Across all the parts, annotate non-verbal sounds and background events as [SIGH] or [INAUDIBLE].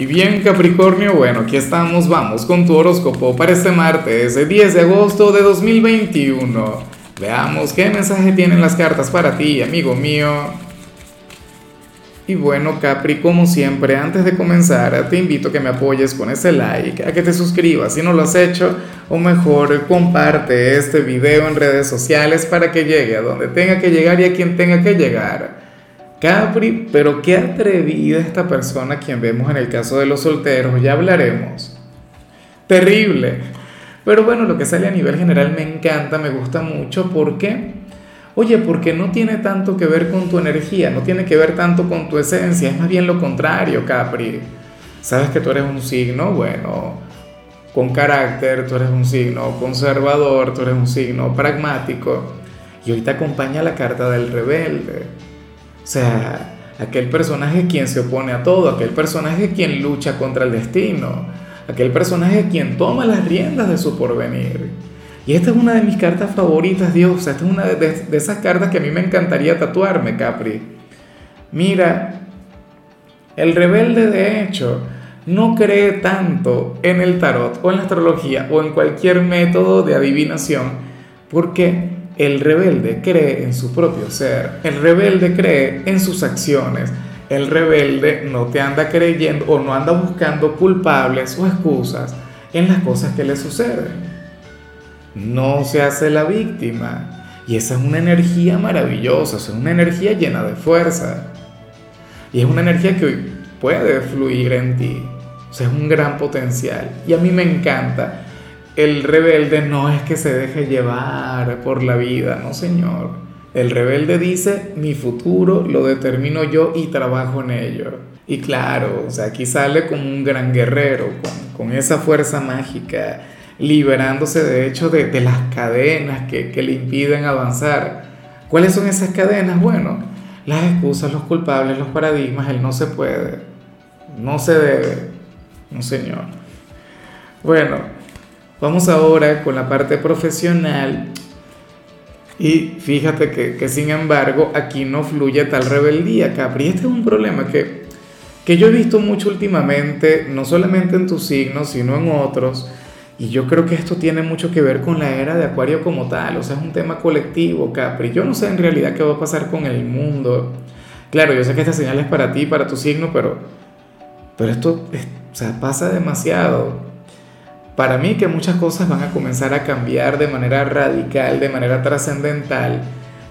Y bien Capricornio, bueno, aquí estamos, vamos con tu horóscopo para este martes, el 10 de agosto de 2021. Veamos qué mensaje tienen las cartas para ti, amigo mío. Y bueno, Capri, como siempre, antes de comenzar, te invito a que me apoyes con ese like, a que te suscribas si no lo has hecho, o mejor, comparte este video en redes sociales para que llegue a donde tenga que llegar y a quien tenga que llegar. Capri, pero qué atrevida esta persona quien vemos en el caso de los solteros, ya hablaremos. Terrible. Pero bueno, lo que sale a nivel general me encanta, me gusta mucho. ¿Por qué? Oye, porque no tiene tanto que ver con tu energía, no tiene que ver tanto con tu esencia, es más bien lo contrario, Capri. Sabes que tú eres un signo, bueno, con carácter, tú eres un signo conservador, tú eres un signo pragmático. Y hoy te acompaña la carta del rebelde. O sea, aquel personaje quien se opone a todo, aquel personaje quien lucha contra el destino, aquel personaje quien toma las riendas de su porvenir. Y esta es una de mis cartas favoritas, Dios. Esta es una de, de esas cartas que a mí me encantaría tatuarme, Capri. Mira, el rebelde de hecho no cree tanto en el tarot o en la astrología o en cualquier método de adivinación porque el rebelde cree en su propio ser, el rebelde cree en sus acciones, el rebelde no te anda creyendo o no anda buscando culpables o excusas en las cosas que le suceden. No se hace la víctima. Y esa es una energía maravillosa, es una energía llena de fuerza. Y es una energía que puede fluir en ti. Es un gran potencial. Y a mí me encanta el rebelde no es que se deje llevar por la vida, no señor. El rebelde dice, mi futuro lo determino yo y trabajo en ello. Y claro, o sea, aquí sale como un gran guerrero, con, esa fuerza mágica, liberándose de hecho de, de las cadenas que, que le impiden avanzar. ¿Cuáles son esas cadenas? Bueno, las excusas, los culpables, los paradigmas, él no se puede, no se debe, no señor. Bueno, Vamos ahora con la parte profesional. Y fíjate que, sin embargo aquí no fluye tal rebeldía, Capri. Este es un problema que, que yo he visto mucho últimamente, no solamente en tus signos, sino en otros. Y yo creo que esto tiene mucho que ver con la era de Acuario como tal. O sea, es un tema colectivo, Capri. Yo no sé en realidad qué va a pasar con el mundo. Claro, yo sé que esta señal es para ti, para tu signo, pero, pero esto o sea, pasa demasiado para mí que muchas cosas van a comenzar a cambiar de manera radical, de manera trascendental.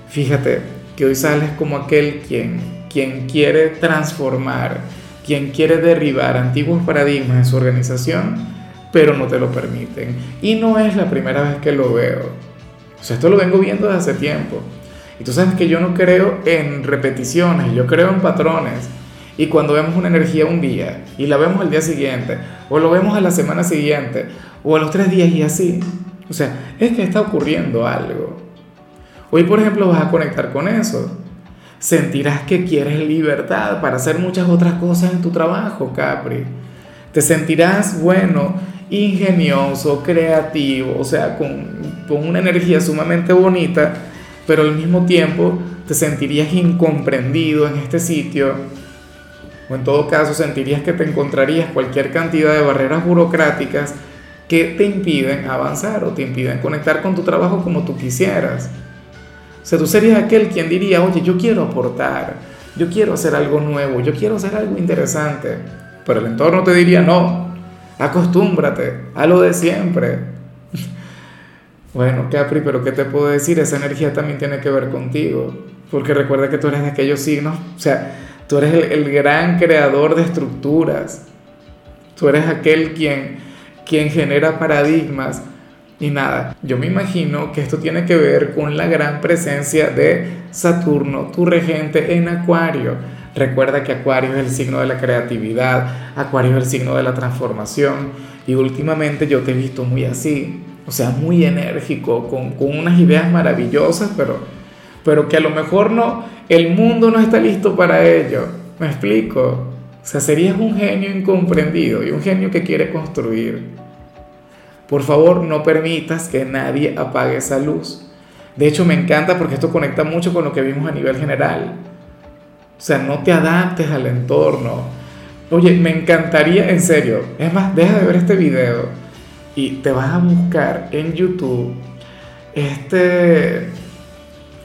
Fíjate que hoy sales como aquel quien, quien quiere transformar, quien quiere derribar antiguos paradigmas en su organización, pero no te lo permiten. Y no es la primera vez que lo veo. O sea, esto lo vengo viendo desde hace tiempo. Y tú sabes que yo no creo en repeticiones, yo creo en patrones. Y cuando vemos una energía un día y la vemos al día siguiente, o lo vemos a la semana siguiente, o a los tres días y así, o sea, es que está ocurriendo algo. Hoy, por ejemplo, vas a conectar con eso. Sentirás que quieres libertad para hacer muchas otras cosas en tu trabajo, Capri. Te sentirás, bueno, ingenioso, creativo, o sea, con, con una energía sumamente bonita, pero al mismo tiempo te sentirías incomprendido en este sitio o en todo caso sentirías que te encontrarías cualquier cantidad de barreras burocráticas que te impiden avanzar o te impiden conectar con tu trabajo como tú quisieras. O sea, tú serías aquel quien diría, oye, yo quiero aportar, yo quiero hacer algo nuevo, yo quiero hacer algo interesante. Pero el entorno te diría, no, acostúmbrate a lo de siempre. [LAUGHS] bueno, Capri, pero ¿qué te puedo decir? Esa energía también tiene que ver contigo. Porque recuerda que tú eres de aquellos signos, o sea, Tú eres el, gran creador de estructuras. Tú eres aquel quien, quien genera paradigmas. Y nada, yo me imagino que esto tiene que ver con la gran presencia de Saturno, tu regente en Acuario. Recuerda que Acuario es el signo de la creatividad, Acuario es el signo de la transformación. Y últimamente yo te he visto muy así, o sea, muy enérgico, con, con unas ideas maravillosas, pero pero que a lo mejor no, el mundo no está listo para ello. ¿Me explico? O sea, serías un genio incomprendido y un genio que quiere construir. Por favor, no permitas que nadie apague esa luz. De hecho, me encanta porque esto conecta mucho con lo que vimos a nivel general. O sea, no te adaptes al entorno. Oye, me encantaría, en serio, es más, deja de ver este video y te vas a buscar en YouTube este,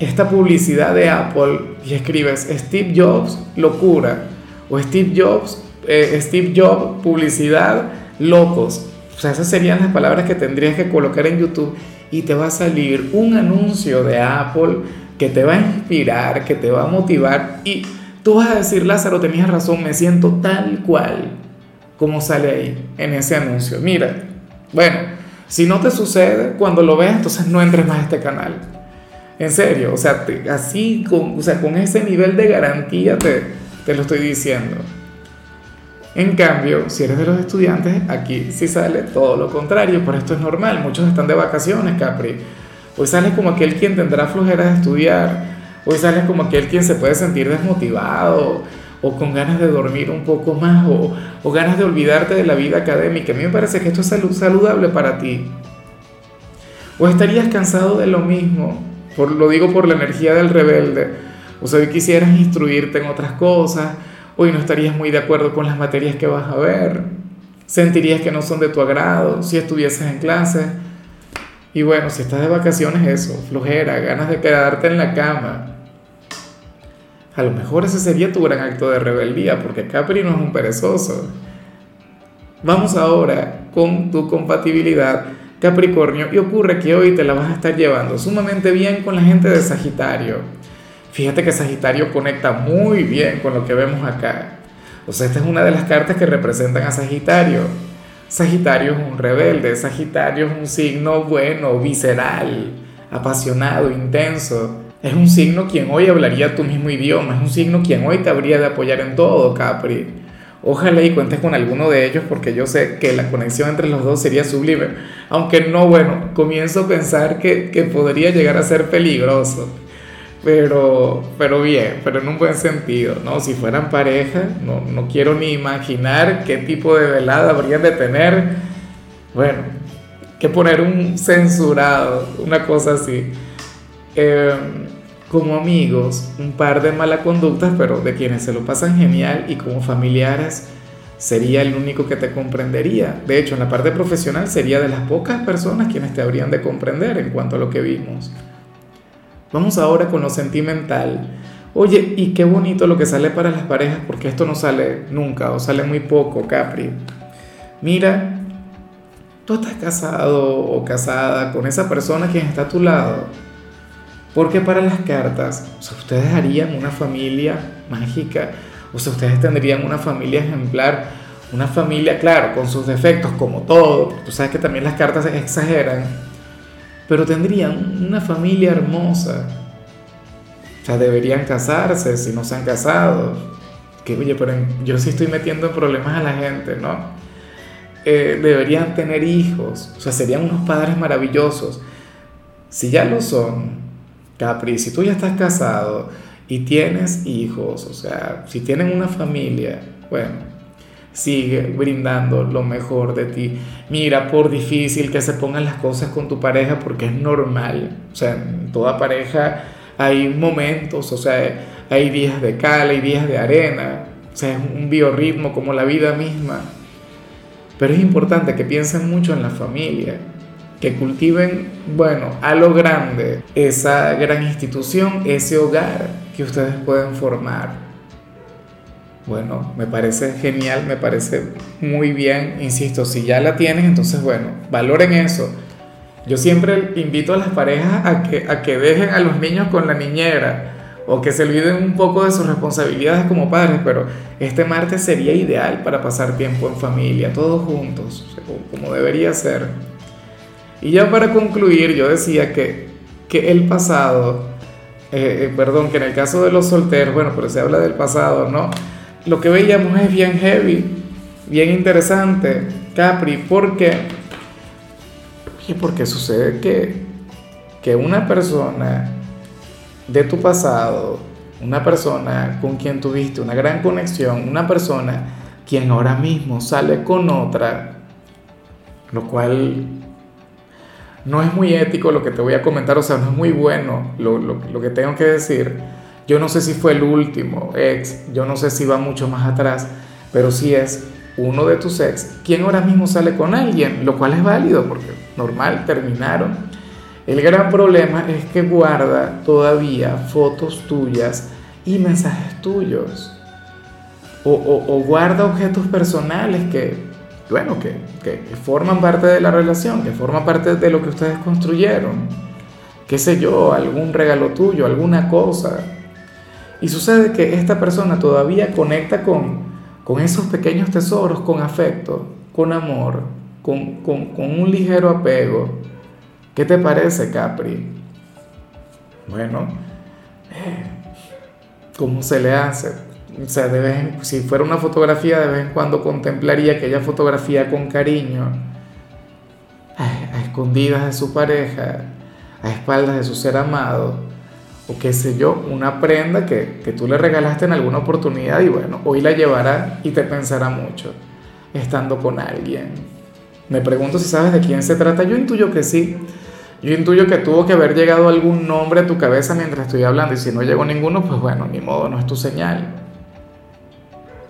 esta publicidad de Apple y escribes Steve Jobs, locura, o Steve Jobs, eh, Steve Jobs, publicidad, locos. O sea, esas serían las palabras que tendrías que colocar en YouTube y te va a salir un anuncio de Apple que te va a inspirar, que te va a motivar y tú vas a decir, Lázaro, tenías razón, me siento tal cual como sale ahí en ese anuncio. Mira, bueno, si no te sucede, cuando lo veas, entonces no entres más a este canal. En serio, o sea, así, con, o sea, con ese nivel de garantía te, te lo estoy diciendo. En cambio, si eres de los estudiantes, aquí sí sale todo lo contrario, pero esto es normal, muchos están de vacaciones, Capri. Hoy sales como aquel quien tendrá flojera de estudiar, hoy sales como aquel quien se puede sentir desmotivado o con ganas de dormir un poco más o, o ganas de olvidarte de la vida académica. A mí me parece que esto es saludable para ti. O estarías cansado de lo mismo, por, lo digo por la energía del rebelde. O sea, hoy quisieras instruirte en otras cosas, hoy no estarías muy de acuerdo con las materias que vas a ver, sentirías que no son de tu agrado si estuvieses en clase. Y bueno, si estás de vacaciones, eso, flojera, ganas de quedarte en la cama. A lo mejor ese sería tu gran acto de rebeldía, porque Capri no es un perezoso. Vamos ahora con tu compatibilidad Capricornio y ocurre que hoy te la vas a estar llevando sumamente bien con la gente de Sagitario. Fíjate que Sagitario conecta muy bien con lo que vemos acá. O sea, esta es una de las cartas que representan a Sagitario. Sagitario es un rebelde, Sagitario es un signo bueno, visceral, apasionado, intenso. Es un signo quien hoy hablaría tu mismo idioma, es un signo quien hoy te habría de apoyar en todo, Capri. Ojalá y cuentes con alguno de ellos porque yo sé que la conexión entre los dos sería sublime. Aunque no, bueno, comienzo a pensar que, que podría llegar a ser peligroso. Pero, pero bien, pero en un buen sentido, ¿no? Si fueran pareja, no, no quiero ni imaginar qué tipo de velada habrían de tener. Bueno, que poner un censurado, una cosa así. Eh, como amigos, un par de malas conductas, pero de quienes se lo pasan genial y como familiares sería el único que te comprendería. De hecho, en la parte profesional sería de las pocas personas quienes te habrían de comprender en cuanto a lo que vimos. Vamos ahora con lo sentimental. Oye, y qué bonito lo que sale para las parejas, porque esto no sale nunca o sale muy poco, Capri. Mira, tú estás casado o casada con esa persona quien está a tu lado. Porque para las cartas, o ustedes harían una familia mágica, o sea, ustedes tendrían una familia ejemplar, una familia, claro, con sus defectos como todo, tú sabes que también las cartas exageran, pero tendrían una familia hermosa. O sea, deberían casarse si no se han casado. Que oye, pero yo sí estoy metiendo en problemas a la gente, ¿no? Eh, deberían tener hijos, o sea, serían unos padres maravillosos. Si ya lo son, Capri, si tú ya estás casado y tienes hijos, o sea, si tienen una familia, bueno, Sigue brindando lo mejor de ti. Mira, por difícil que se pongan las cosas con tu pareja, porque es normal. O sea, en toda pareja hay momentos, o sea, hay días de cal, hay días de arena. O sea, es un biorritmo como la vida misma. Pero es importante que piensen mucho en la familia, que cultiven, bueno, a lo grande esa gran institución, ese hogar que ustedes pueden formar. Bueno, me parece genial, me parece muy bien, insisto, si ya la tienes, entonces bueno, valoren eso. Yo siempre invito a las parejas a que, a que dejen a los niños con la niñera o que se olviden un poco de sus responsabilidades como padres, pero este martes sería ideal para pasar tiempo en familia, todos juntos, como debería ser. Y ya para concluir, yo decía que, que el pasado, eh, eh, perdón, que en el caso de los solteros, bueno, pero se habla del pasado, ¿no? lo que veíamos es bien heavy, bien interesante, Capri, porque, porque sucede que, que una persona de tu pasado, una persona con quien tuviste una gran conexión, una persona quien ahora mismo sale con otra, lo cual no es muy ético lo que te voy a comentar, o sea, no es muy bueno lo, lo, que tengo que decir yo no sé si fue el último ex, yo no sé si va mucho más atrás, Pero si es uno de tus ex, quien ahora mismo sale con alguien, lo cual es válido porque normal, terminaron. El gran problema es que guarda todavía fotos tuyas y mensajes tuyos. O, guarda objetos personales que, bueno, que, que, forman parte de la relación, que forman parte de lo que ustedes construyeron. Qué sé yo, algún regalo tuyo, alguna cosa. Y sucede que esta persona todavía conecta con, con esos pequeños tesoros, con afecto, con amor, con, con, con un ligero apego. ¿Qué te parece, Capri? Bueno, eh, ¿cómo se le hace? O sea, de si fuera una fotografía, de vez en cuando contemplaría aquella fotografía con cariño, a, escondidas de su pareja, a espaldas de su ser amado, o qué sé yo, una prenda que, que tú le regalaste en alguna oportunidad y bueno, hoy la llevará y te pensará mucho estando con alguien. Me pregunto si sabes de quién se trata. Yo intuyo que sí. Yo intuyo que tuvo que haber llegado algún nombre a tu cabeza mientras estoy hablando y si no llegó ninguno, pues bueno, ni modo, no es tu señal.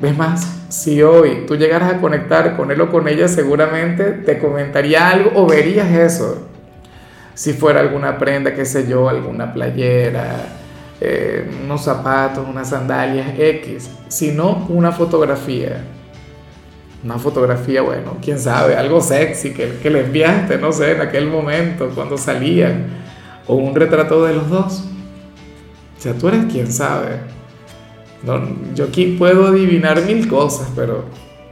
¿Ves más? Si hoy tú llegaras a conectar con él o con ella, seguramente te comentaría algo o verías eso. Si fuera alguna prenda, qué sé yo, alguna playera, eh, unos zapatos, unas sandalias X, sino una fotografía una fotografía, bueno, quién sabe, algo sexy que, que le enviaste, no sé, en aquel momento, cuando salían, o un retrato de los dos. O sea, tú eres quien sabe. No, yo aquí puedo adivinar mil cosas, pero,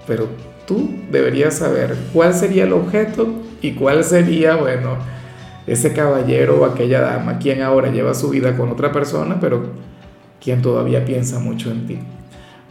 pero tú deberías saber cuál sería el objeto y cuál sería, bueno, ese caballero o aquella dama, quien ahora lleva su vida con otra persona, pero quien todavía piensa mucho en ti.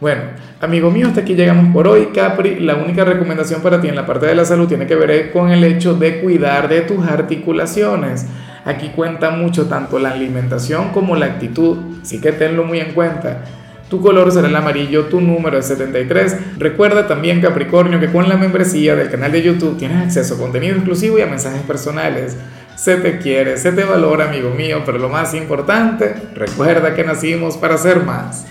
Bueno, amigo mío, hasta aquí llegamos por hoy. Capri, la única recomendación para ti en la parte de la salud tiene que ver con el hecho de cuidar de tus articulaciones. Aquí cuenta mucho tanto la alimentación como la actitud, así que tenlo muy en cuenta. Tu color será el amarillo, tu número es 73. Recuerda también, Capricornio, que con la membresía del canal de YouTube tienes acceso a contenido exclusivo y a mensajes personales. Se te quiere, se te valora, amigo mío, pero lo más importante, recuerda que nacimos para ser más.